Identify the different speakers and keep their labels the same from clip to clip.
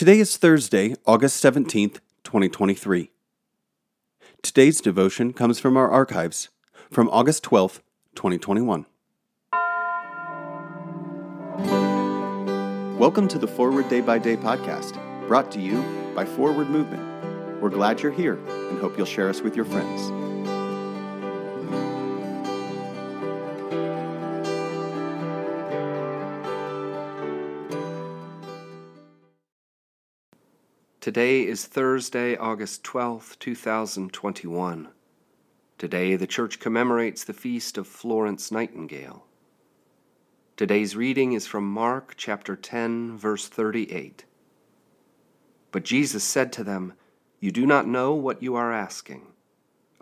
Speaker 1: Today is Thursday, August 17th, 2023. Today's devotion comes from our archives from August 12th, 2021. Welcome to the Forward Day by Day podcast, brought to you by Forward Movement. We're glad you're here and hope you'll share us with your friends.
Speaker 2: Today is Thursday, August 12th, 2021. Today the Church commemorates the feast of Florence Nightingale. Today's reading is from Mark chapter 10, verse 38. But Jesus said to them, You do not know what you are asking.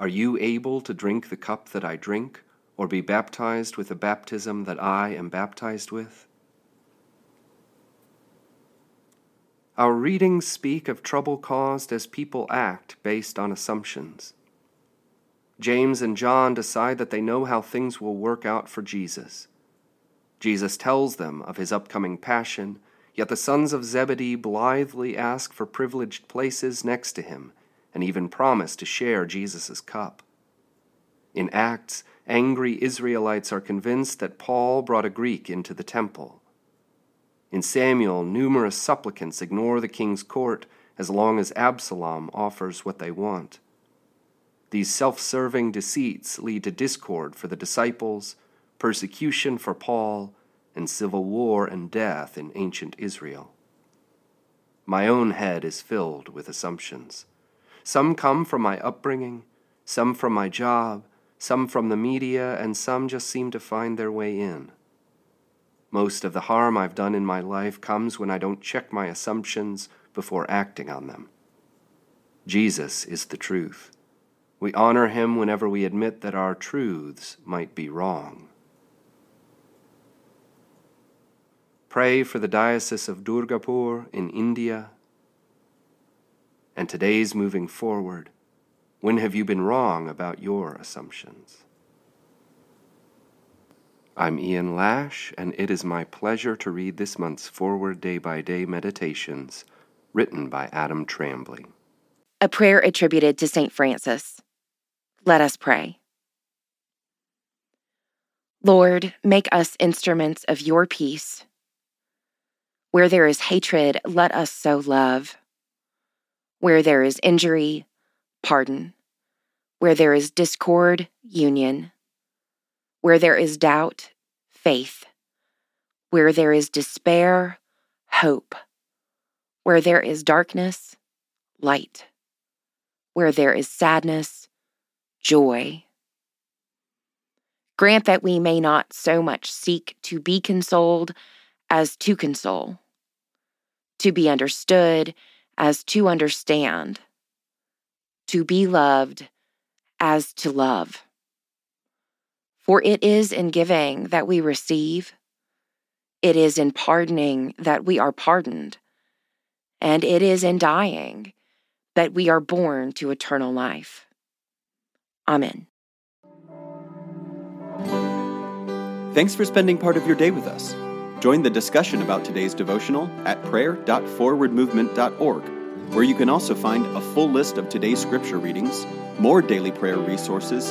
Speaker 2: Are you able to drink the cup that I drink, or be baptized with the baptism that I am baptized with? Our readings speak of trouble caused as people act based on assumptions. James and John decide that they know how things will work out for Jesus. Jesus tells them of his upcoming passion, yet the sons of Zebedee blithely ask for privileged places next to him and even promise to share Jesus' cup. In Acts, angry Israelites are convinced that Paul brought a Greek into the temple. In Samuel, numerous supplicants ignore the king's court as long as Absalom offers what they want. These self serving deceits lead to discord for the disciples, persecution for Paul, and civil war and death in ancient Israel. My own head is filled with assumptions. Some come from my upbringing, some from my job, some from the media, and some just seem to find their way in. Most of the harm I've done in my life comes when I don't check my assumptions before acting on them. Jesus is the truth. We honor him whenever we admit that our truths might be wrong. Pray for the Diocese of Durgapur in India. And today's moving forward. When have you been wrong about your assumptions? I'm Ian Lash, and it is my pleasure to read this month's Forward Day by Day Meditations, written by Adam Trambley.
Speaker 3: A prayer attributed to St. Francis. Let us pray. Lord, make us instruments of your peace. Where there is hatred, let us sow love. Where there is injury, pardon. Where there is discord, union. Where there is doubt, faith. Where there is despair, hope. Where there is darkness, light. Where there is sadness, joy. Grant that we may not so much seek to be consoled as to console, to be understood as to understand, to be loved as to love. For it is in giving that we receive, it is in pardoning that we are pardoned, and it is in dying that we are born to eternal life. Amen.
Speaker 1: Thanks for spending part of your day with us. Join the discussion about today's devotional at prayer.forwardmovement.org, where you can also find a full list of today's scripture readings, more daily prayer resources,